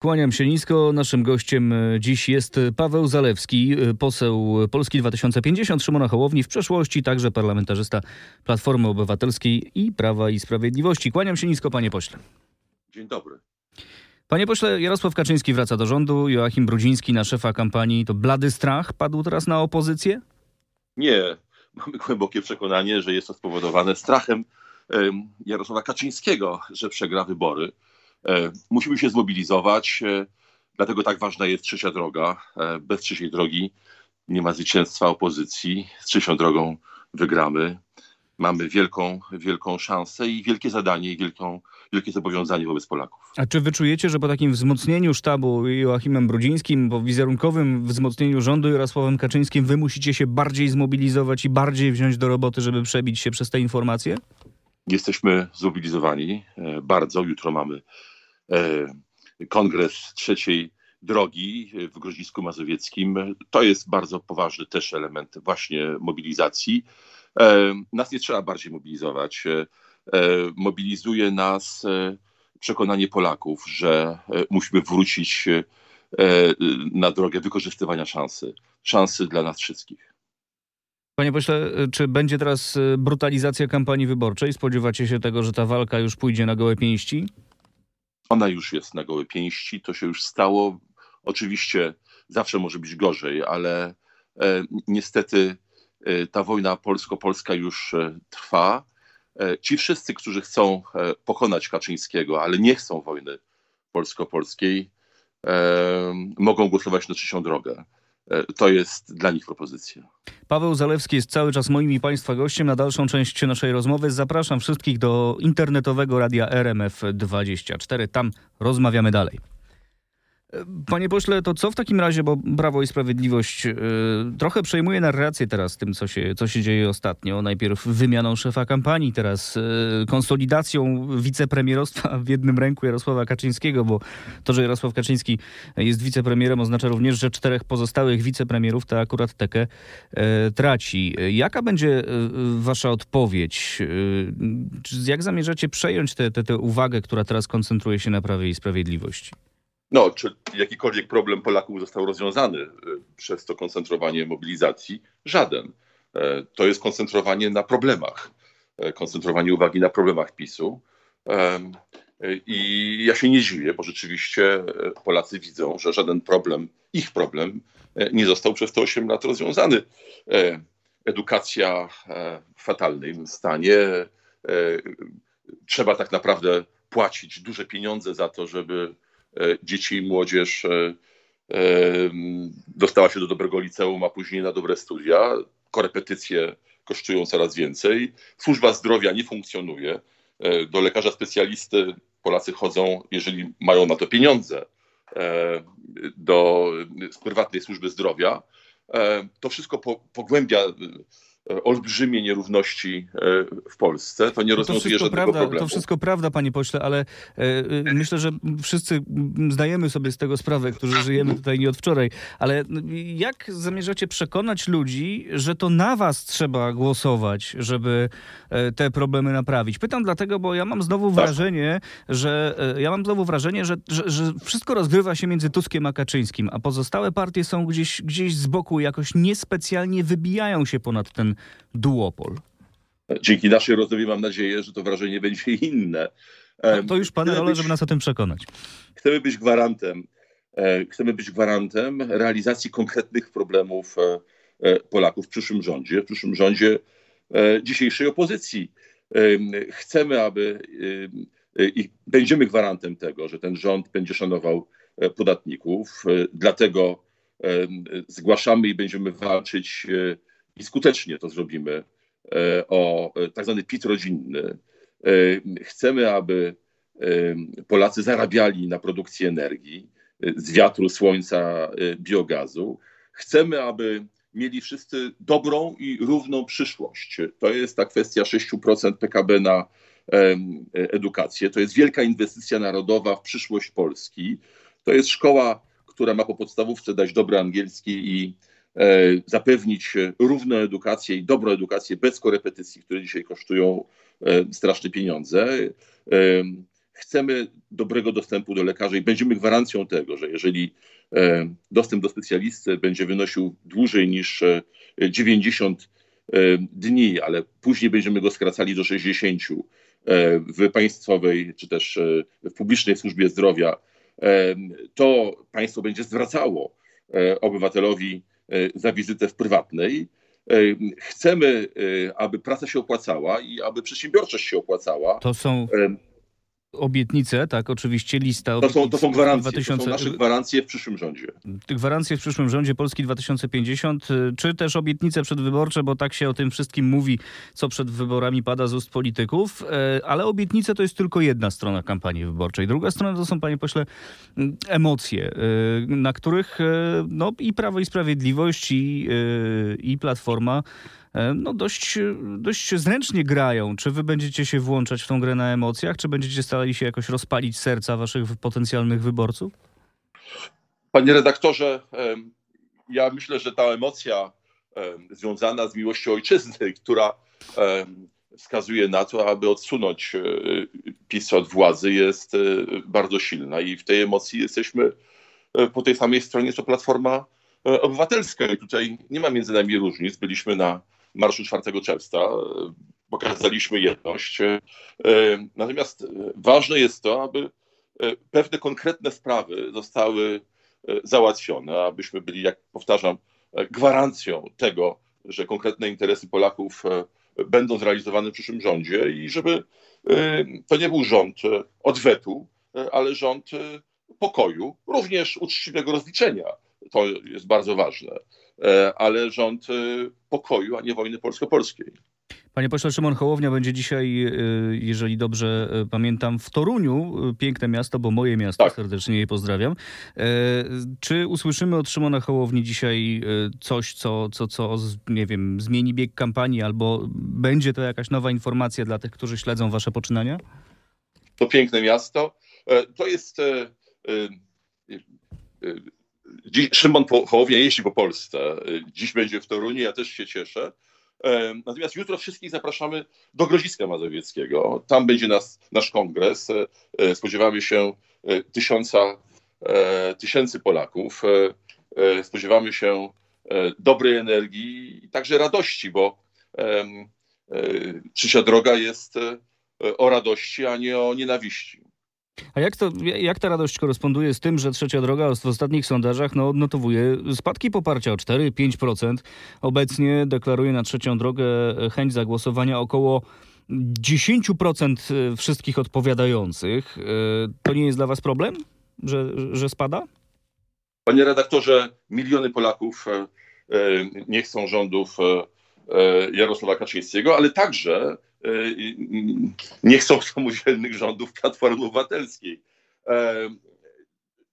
Kłaniam się nisko. Naszym gościem e, dziś jest Paweł Zalewski, e, poseł Polski 2050, Szymona Hołowni, w przeszłości także parlamentarzysta Platformy Obywatelskiej i Prawa i Sprawiedliwości. Kłaniam się nisko, panie pośle. Dzień dobry. Panie pośle, Jarosław Kaczyński wraca do rządu, Joachim Brudziński na szefa kampanii. To blady strach padł teraz na opozycję? Nie. Mamy głębokie przekonanie, że jest to spowodowane strachem Jarosława Kaczyńskiego, że przegra wybory. E, musimy się zmobilizować, e, dlatego tak ważna jest trzecia droga. E, bez trzeciej drogi nie ma zwycięstwa opozycji. Z trzecią drogą wygramy. Mamy wielką, wielką szansę i wielkie zadanie, i wielką, wielkie zobowiązanie wobec Polaków. A czy wyczujecie, że po takim wzmocnieniu sztabu Joachimem Brudzińskim, po wizerunkowym wzmocnieniu rządu Jarosławem Kaczyńskim, wy musicie się bardziej zmobilizować i bardziej wziąć do roboty, żeby przebić się przez te informacje? Jesteśmy zmobilizowani bardzo. Jutro mamy kongres trzeciej drogi w Grodzisku Mazowieckim. To jest bardzo poważny też element właśnie mobilizacji. E, nas nie trzeba bardziej mobilizować. E, mobilizuje nas przekonanie Polaków, że musimy wrócić na drogę wykorzystywania szansy. Szansy dla nas wszystkich. Panie pośle, czy będzie teraz brutalizacja kampanii wyborczej? Spodziewacie się tego, że ta walka już pójdzie na gołe pięści? Ona już jest na gołe pięści, to się już stało. Oczywiście zawsze może być gorzej, ale e, niestety e, ta wojna polsko-polska już e, trwa. Ci wszyscy, którzy chcą pokonać Kaczyńskiego, ale nie chcą wojny polsko-polskiej, mogą głosować na trzecią drogę. To jest dla nich propozycja. Paweł Zalewski jest cały czas moim i Państwa gościem. Na dalszą część naszej rozmowy zapraszam wszystkich do internetowego radia RMF24. Tam rozmawiamy dalej. Panie pośle, to co w takim razie, bo Prawo i Sprawiedliwość yy, trochę przejmuje narrację teraz tym, co się, co się dzieje ostatnio. Najpierw wymianą szefa kampanii, teraz yy, konsolidacją wicepremierostwa w jednym ręku Jarosława Kaczyńskiego, bo to, że Jarosław Kaczyński jest wicepremierem oznacza również, że czterech pozostałych wicepremierów tę akurat tekę yy, traci. Jaka będzie wasza odpowiedź? Jak zamierzacie przejąć tę uwagę, która teraz koncentruje się na Prawie i Sprawiedliwości? No, czy jakikolwiek problem Polaków został rozwiązany y, przez to koncentrowanie mobilizacji? Żaden. E, to jest koncentrowanie na problemach, e, koncentrowanie uwagi na problemach PiSu. E, I ja się nie dziwię, bo rzeczywiście Polacy widzą, że żaden problem, ich problem, nie został przez te 8 lat rozwiązany. Edukacja w fatalnym stanie. Trzeba tak naprawdę płacić duże pieniądze za to, żeby E, dzieci i młodzież e, e, dostała się do dobrego liceum, a później na dobre studia. Korepetycje kosztują coraz więcej. Służba zdrowia nie funkcjonuje. Do lekarza specjalisty Polacy chodzą, jeżeli mają na to pieniądze, do prywatnej służby zdrowia. To wszystko pogłębia olbrzymie nierówności e, w Polsce. To nie rozwiązuje to żadnego prawda, problemu. To wszystko prawda, panie pośle, ale e, e, myślę, że wszyscy zdajemy sobie z tego sprawę, którzy żyjemy tutaj nie od wczoraj. Ale jak zamierzacie przekonać ludzi, że to na was trzeba głosować, żeby te problemy naprawić? Pytam dlatego, bo ja mam znowu tak. wrażenie, że ja mam znowu wrażenie, że, że, że wszystko rozgrywa się między Tuskiem a Kaczyńskim, a pozostałe partie są gdzieś, gdzieś z boku, jakoś niespecjalnie wybijają się ponad ten duopol. Dzięki naszej rozmowie mam nadzieję, że to wrażenie będzie inne. No, to już pana rola, żeby nas o tym przekonać. Chcemy być gwarantem, e, chcemy być gwarantem realizacji konkretnych problemów e, e, Polaków w przyszłym rządzie, w przyszłym rządzie dzisiejszej opozycji. Chcemy, aby i będziemy gwarantem tego, że ten rząd będzie szanował podatników. Dlatego zgłaszamy i będziemy walczyć i skutecznie to zrobimy, e, o e, tak zwany PIT rodzinny. E, chcemy, aby Polacy zarabiali na produkcji energii z wiatru, słońca, biogazu. Chcemy, aby mieli wszyscy dobrą i równą przyszłość. To jest ta kwestia 6% PKB na edukację. To jest wielka inwestycja narodowa w przyszłość Polski. To jest szkoła, która ma po podstawówce dać dobry angielski i zapewnić równą edukację i dobrą edukację bez korepetycji, które dzisiaj kosztują e, straszne pieniądze. E, chcemy dobrego dostępu do lekarzy i będziemy gwarancją tego, że jeżeli dostęp do specjalisty będzie wynosił dłużej niż 90 dni, ale później będziemy go skracali do 60 w państwowej czy też w publicznej służbie zdrowia, to państwo będzie zwracało obywatelowi za wizytę w prywatnej Chcemy, y, aby praca się opłacała i aby przedsiębiorczość się opłacała. To są obietnice, tak, oczywiście lista. To są, to są gwarancje, 2000... to są nasze gwarancje w przyszłym rządzie. Gwarancje w przyszłym rządzie Polski 2050, y, czy też obietnice przedwyborcze, bo tak się o tym wszystkim mówi, co przed wyborami pada z ust polityków, y, ale obietnice to jest tylko jedna strona kampanii wyborczej. Druga strona to są, panie pośle, mm, emocje, y, na których no, i Prawo i Sprawiedliwość i, i Platforma E, no dość, dość zręcznie grają. Czy wy będziecie się włączać w tą grę na emocjach, czy będziecie starali się jakoś rozpalić serca waszych potencjalnych wyborców? Panie redaktorze, ja myślę, że ta emocja związana z miłością ojczyzny, która wskazuje na to, aby odsunąć e, PiS od władzy, jest e, bardzo silna i w tej emocji jesteśmy po tej samej stronie, co Platforma Obywatelska. I tutaj nie ma między nami różnic. Byliśmy na Marszu 4 Czerwca. Pokazaliśmy jedność. E, natomiast ważne jest to, aby e, pewne konkretne sprawy zostały e, załatwione, abyśmy byli, jak powtarzam, gwarancją tego, że konkretne interesy Polaków będą zrealizowane w przyszłym rządzie i żeby to nie był rząd odwetu, ale rząd pokoju, również uczciwego rozliczenia. To jest bardzo ważne. E, ale rząd e, pokoju, a nie wojny polsko-polskiej. Panie pośle, Szymon Hołownia będzie dzisiaj, e, jeżeli dobrze pamiętam, w Toruniu. Piękne miasto, bo moje miasto, tak. serdecznie je pozdrawiam. Czy usłyszymy od Szymona Hołowni dzisiaj coś, co, co, co nie wiem, zmieni bieg kampanii, albo będzie to jakaś nowa informacja dla tych, którzy śledzą wasze poczynania? To piękne miasto. To jest Szymon Hołownia jeździ po Polsce. Dziś będzie w Toruniu, ja też się cieszę. Natomiast jutro wszystkich zapraszamy do Grodziska Mazowieckiego. Tam będzie nas, nasz kongres. E, spodziewamy się e, tysiąca, e, tysięcy Polaków. Spodziewamy się dobrej energii i także radości, bo trzecia droga jest o radości, a nie o nienawiści. A jak, to, jak ta radość koresponduje z tym, że trzecia droga w ostatnich sondażach no, odnotowuje spadki poparcia o 4-5%? Obecnie deklaruje na trzecią drogę chęć zagłosowania około 10% wszystkich odpowiadających. E, to nie jest dla Was problem, że, że spada? Panie redaktorze, miliony Polaków e, e, nie chcą rządów Jarosława Kaczyńskiego, ale także E, nie chcą samodzielnych rządów Platformy Obywatelskiej. E,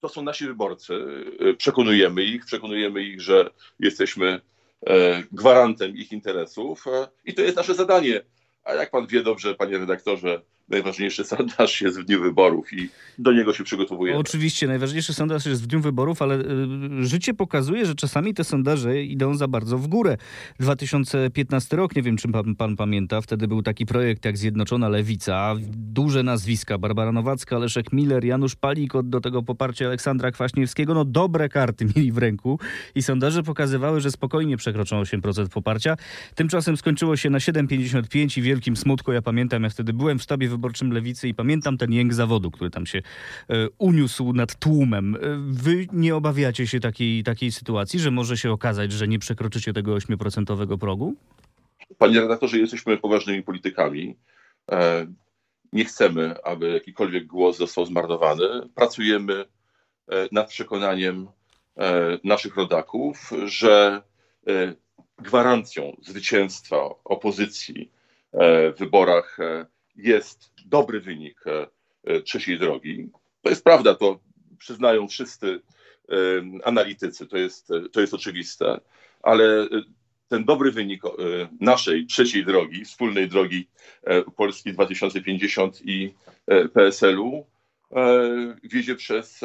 to są nasi wyborcy. E, przekonujemy ich, przekonujemy ich, że jesteśmy gwarantem ich interesów i to jest nasze zadanie. A jak pan wie dobrze, panie redaktorze, najważniejszy sondaż jest w dniu wyborów i do niego się przygotowujemy. Oczywiście, najważniejszy sondaż jest w dniu wyborów, ale y, życie pokazuje, że czasami te sondaże idą za bardzo w górę. 2015 rok, nie wiem, czy pan, pan pamięta, wtedy był taki projekt jak Zjednoczona Lewica, duże nazwiska, Barbara Nowacka, Leszek Miller, Janusz Palik, do tego poparcie Aleksandra Kwaśniewskiego, no dobre karty mieli w ręku i sondaże pokazywały, że spokojnie przekroczą 8% poparcia. Tymczasem skończyło się na 7,55 i wielkim smutku. Ja pamiętam, ja wtedy byłem w sztabie wyborczym Lewicy i pamiętam ten jęk zawodu, który tam się e, uniósł nad tłumem. E, wy nie obawiacie się takiej, takiej sytuacji, że może się okazać, że nie przekroczycie tego 8% progu? Panie redaktorze, jesteśmy poważnymi politykami. E, nie chcemy, aby jakikolwiek głos został zmarnowany. Pracujemy nad przekonaniem naszych rodaków, że gwarancją zwycięstwa opozycji w wyborach jest dobry wynik e, e, trzeciej drogi. To jest prawda, to przyznają wszyscy e, analitycy, to jest, to jest oczywiste, ale ten dobry wynik naszej trzeciej drogi, wspólnej drogi Polski 2050 i PSL-u wiedzie przez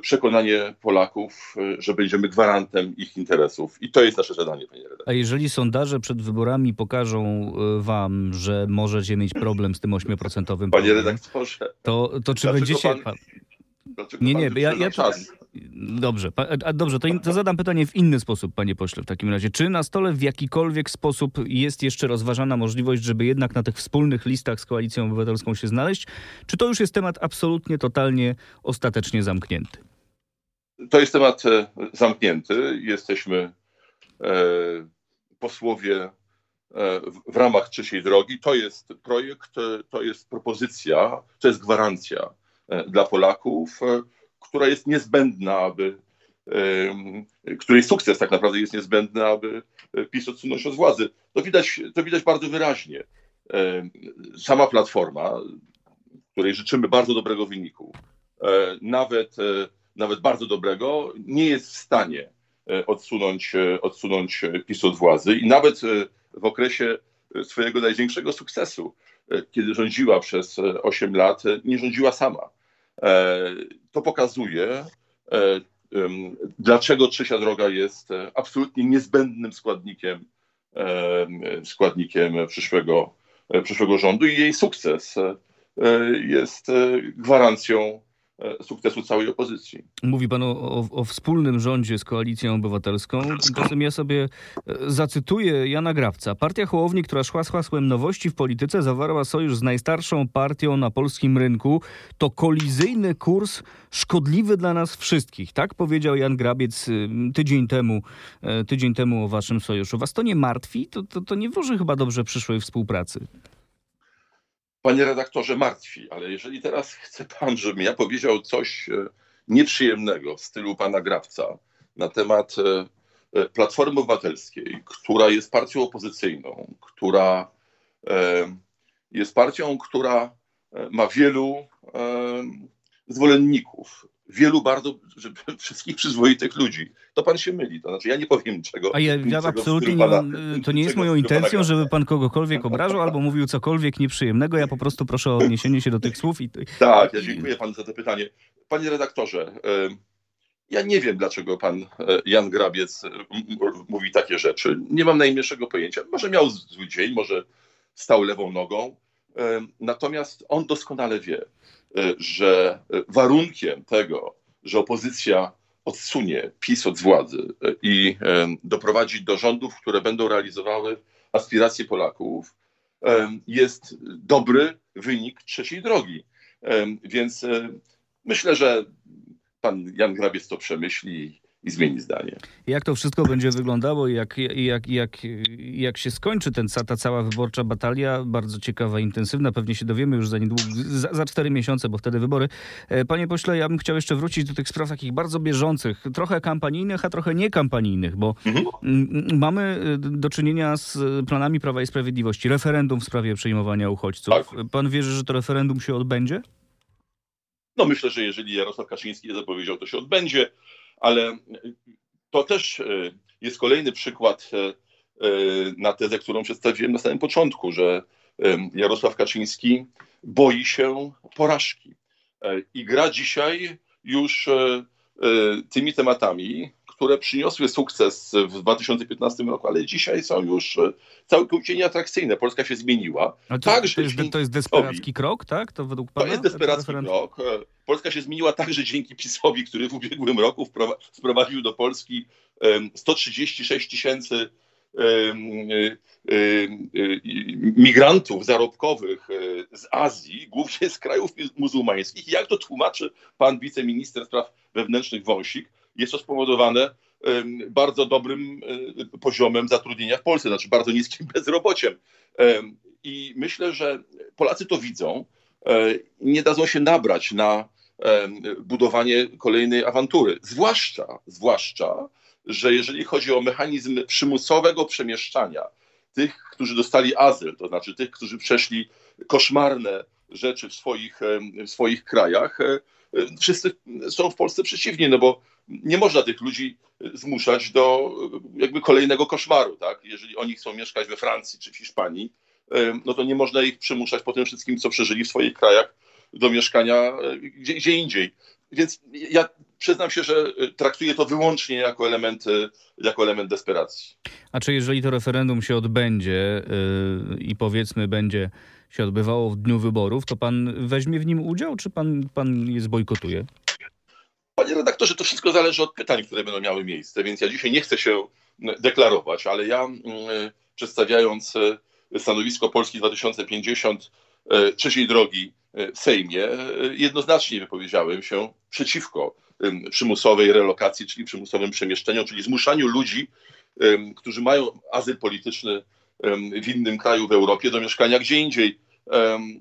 przekonanie Polaków, że będziemy gwarantem ich interesów. I to jest nasze zadanie, panie redaktorze. A jeżeli sondaże przed wyborami pokażą wam, że możecie mieć problem z tym 8% Panie redaktorze, to, to czy będziecie... Pan, nie, nie, ja, ja czas. Dobrze, a dobrze, to, in, to, zadam pytanie w inny sposób, panie pośle, w takim razie. Czy na stole w jakikolwiek sposób jest jeszcze rozważana możliwość, żeby jednak na tych wspólnych listach z Koalicją Obywatelską się znaleźć? Czy to już jest temat absolutnie, totalnie, ostatecznie zamknięty? To jest temat e, zamknięty. Jesteśmy e, posłowie e, w ramach trzeciej drogi. To jest projekt, e, to jest propozycja, to jest gwarancja dla Polaków która jest niezbędna, aby której sukces tak naprawdę jest niezbędny, aby PiS odsunąć od władzy. To widać, to widać bardzo wyraźnie. Sama Platforma, której życzymy bardzo dobrego wyniku, e, nawet, e, nawet bardzo dobrego, nie jest w stanie e, odsunąć, odsunąć PiS od władzy i nawet w okresie swojego największego sukcesu, kiedy rządziła przez 8 lat, nie rządziła sama. E, to pokazuje, e, dlaczego trzecia droga jest e, absolutnie niezbędnym składnikiem, składnikiem przyszłego, przyszłego rządu i jej sukces jest gwarancją sukcesu całej opozycji. Mówi pan o, o, o, wspólnym rządzie z Koalicją Obywatelską. Tymczasem ja sobie e, zacytuję Jana Grawca. Partia Hołowni, która szła z hasłem nowości w polityce, zawarła sojusz z najstarszą partią na polskim rynku. To kolizyjny kurs szkodliwy dla nas wszystkich. Tak powiedział Jan Grabiec y, tydzień temu, e, tydzień temu o waszym sojuszu. Was to nie martwi? To, to, to nie wróży chyba dobrze przyszłej współpracy. Panie redaktorze, martwi, ale jeżeli teraz chce pan, żebym ja powiedział coś e, nieprzyjemnego w stylu pana Grawca na temat e, e, Platformy Obywatelskiej, która jest partią opozycyjną, która jest partią, która ma wielu zwolenników, wielu bardzo, wszystkich przyzwoitych ludzi. To pan się myli. To znaczy, ja nie powiem czego. A ja, ja absolutnie nie mam, to nie jest moją intencją, żeby pan kogokolwiek obrażał albo mówił cokolwiek nieprzyjemnego. Ja po prostu proszę o odniesienie się do tych słów. I... Tak, ja dziękuję panu za to pytanie. Panie redaktorze, ja nie wiem, dlaczego pan e, Jan Grabiec mówi takie rzeczy. Nie mam najmniejszego pojęcia. Może miał zły dzień, może stał lewą nogą. Natomiast on doskonale wie, że warunkiem tego, że opozycja odsunie PiS od władzy e, i doprowadzi do rządów, które będą realizowały aspiracje Polaków, jest dobry wynik trzeciej drogi. Więc myślę, że pan Jan Grabiec to przemyśli i zmieni zdanie. Jak to wszystko będzie wyglądało i jak, jak, jak, jak się skończy ten, ta cała wyborcza batalia, bardzo ciekawa, intensywna, pewnie się dowiemy już za niedługo, za, za cztery miesiące, bo wtedy wybory. E, panie pośle, ja bym chciał jeszcze wrócić do tych spraw takich bardzo bieżących, trochę kampanijnych, a trochę niekampanijnych, bo mhm. mamy e, do czynienia z planami Prawa i Sprawiedliwości, referendum w sprawie przyjmowania uchodźców. Tak. Pan wierzy, że to referendum się odbędzie? No myślę, że jeżeli Jarosław Kaczyński je zapowiedział, to się odbędzie ale to też e, jest kolejny przykład e, e, na tezę, którą przedstawiłem na samym początku, że Jarosław Kaczyński boi się porażki i gra dzisiaj już tymi tematami, które przyniosły sukces w 2015 roku, ale dzisiaj są już e, całkowicie nieatrakcyjne. Polska się zmieniła. To, także to, jest, to jest desperacki krok, tak? To według pana? To jest desperacki krok. E, Polska się zmieniła także dzięki PiSowi, który w ubiegłym roku wprowadził do Polski 136 tysięcy migrantów zarobkowych e, z Azji, głównie z krajów muzułmańskich. I jak to tłumaczy pan wiceminister spraw wewnętrznych Wąsik? Jest to spowodowane bardzo dobrym e, poziomem zatrudnienia w Polsce, znaczy bardzo niskim bezrobociem. I myślę, że Polacy to widzą. E, nie dadzą się nabrać na budowanie kolejnej awantury. Zwłaszcza, zwłaszcza, że jeżeli chodzi o mechanizm przymusowego przemieszczania tych, którzy dostali azyl, to znaczy tych, którzy przeszli koszmarne rzeczy w swoich, w swoich krajach, e, wszyscy są w Polsce przeciwnie, no bo nie można tych ludzi zmuszać do jakby kolejnego koszmaru, tak? Jeżeli oni chcą mieszkać we Francji czy w Hiszpanii, no to nie można ich przymuszać po tym wszystkim, co przeżyli w swoich krajach, do mieszkania gdzie, gdzie indziej. Więc ja przyznam się, że e, traktuję to wyłącznie jako element, e, jako element desperacji. A czy jeżeli to referendum się odbędzie yy, i powiedzmy będzie się odbywało w dniu wyborów, to pan weźmie w nim udział, czy pan, pan je zbojkotuje? Panie redaktorze, to wszystko zależy od pytań, które będą miały miejsce, więc ja dzisiaj nie chcę się deklarować, ale ja mm, przedstawiając stanowisko Polski 2050 e, trzeciej drogi w Sejmie, jednoznacznie wypowiedziałem się przeciwko przymusowej relokacji, czyli przymusowym przemieszczeniom, czyli zmuszaniu ludzi, którzy mają azyl polityczny w innym kraju w Europie, do mieszkania gdzie indziej.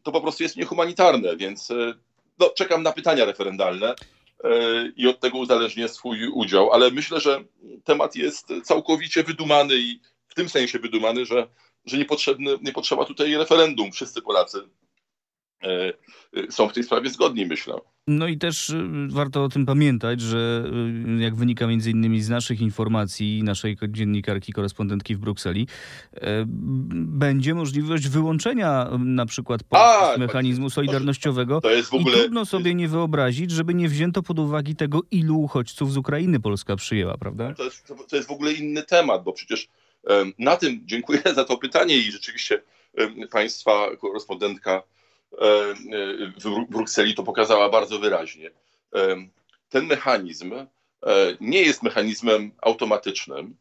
To po prostu jest niehumanitarne, więc e, no, czekam na pytania referendalne e, i od tego uzależnię swój udział, ale myślę, że temat jest całkowicie wydumany i w tym sensie wydumany, że, że niepotrzebny, nie potrzeba tutaj referendum. Wszyscy Polacy są w tej sprawie zgodni, myślę. No i też y, warto o tym pamiętać, że jak wynika między innymi z naszych informacji, naszej dziennikarki, korespondentki w Brukseli, będzie możliwość wyłączenia na przykład A, z mechanizmu solidarnościowego. To jest w I ogóle. trudno sobie nie wyobrazić, żeby nie wzięto pod uwagę tego, ilu uchodźców z Ukrainy Polska przyjęła, prawda? To jest, to jest w ogóle inny temat, bo przecież na tym dziękuję za to pytanie i rzeczywiście państwa korespondentka e, w Bru- Brukseli to pokazała bardzo wyraźnie. Em, Ten mechanizm e, nie jest mechanizmem automatycznym.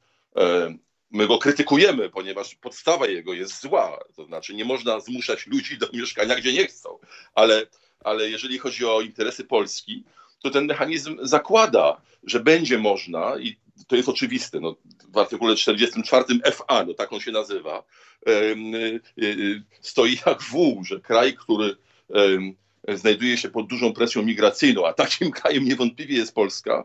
My go krytykujemy, ponieważ podstawa jego jest zła. To znaczy, nie można zmuszać ludzi do mieszkania, gdzie nie chcą. Ale, ale jeżeli chodzi o interesy Polski, to ten mechanizm zakłada, że będzie można, i to jest oczywiste, no, w artykule 44 FA, no tak on się nazywa, y, y, stoi jak wół, że kraj, który znajduje się pod dużą presją migracyjną, a takim krajem niewątpliwie jest Polska,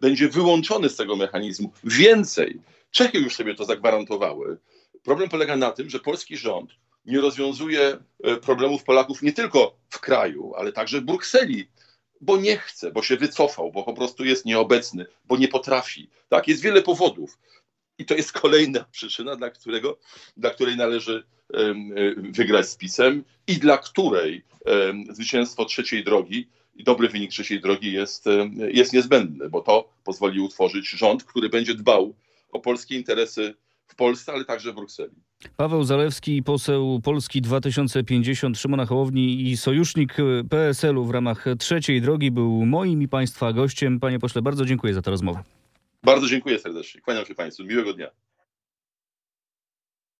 będzie wyłączony z tego mechanizmu. Więcej, Czechy już sobie to zagwarantowały. Problem polega na tym, że polski rząd nie rozwiązuje e, problemów Polaków nie tylko w kraju, ale także w Brukseli bo nie chce, bo się wycofał, bo po prostu jest nieobecny, bo nie potrafi. Tak, jest wiele powodów. I to jest kolejna przyczyna, dla, którego, dla której należy y, wygrać z PiSem i dla której zwycięstwo trzeciej drogi i dobry wynik trzeciej drogi jest, jest niezbędny, bo to pozwoli utworzyć rząd, który będzie dbał o polskie interesy w Polsce, ale także w Brukseli. Paweł Zalewski, poseł Polski 2050 Szymona Hołowni i sojusznik PSL-u w ramach trzeciej drogi był moim i Państwa gościem. Panie pośle, bardzo dziękuję za tę rozmowę. Bardzo dziękuję serdecznie. Kłaniam się Państwu. Miłego dnia.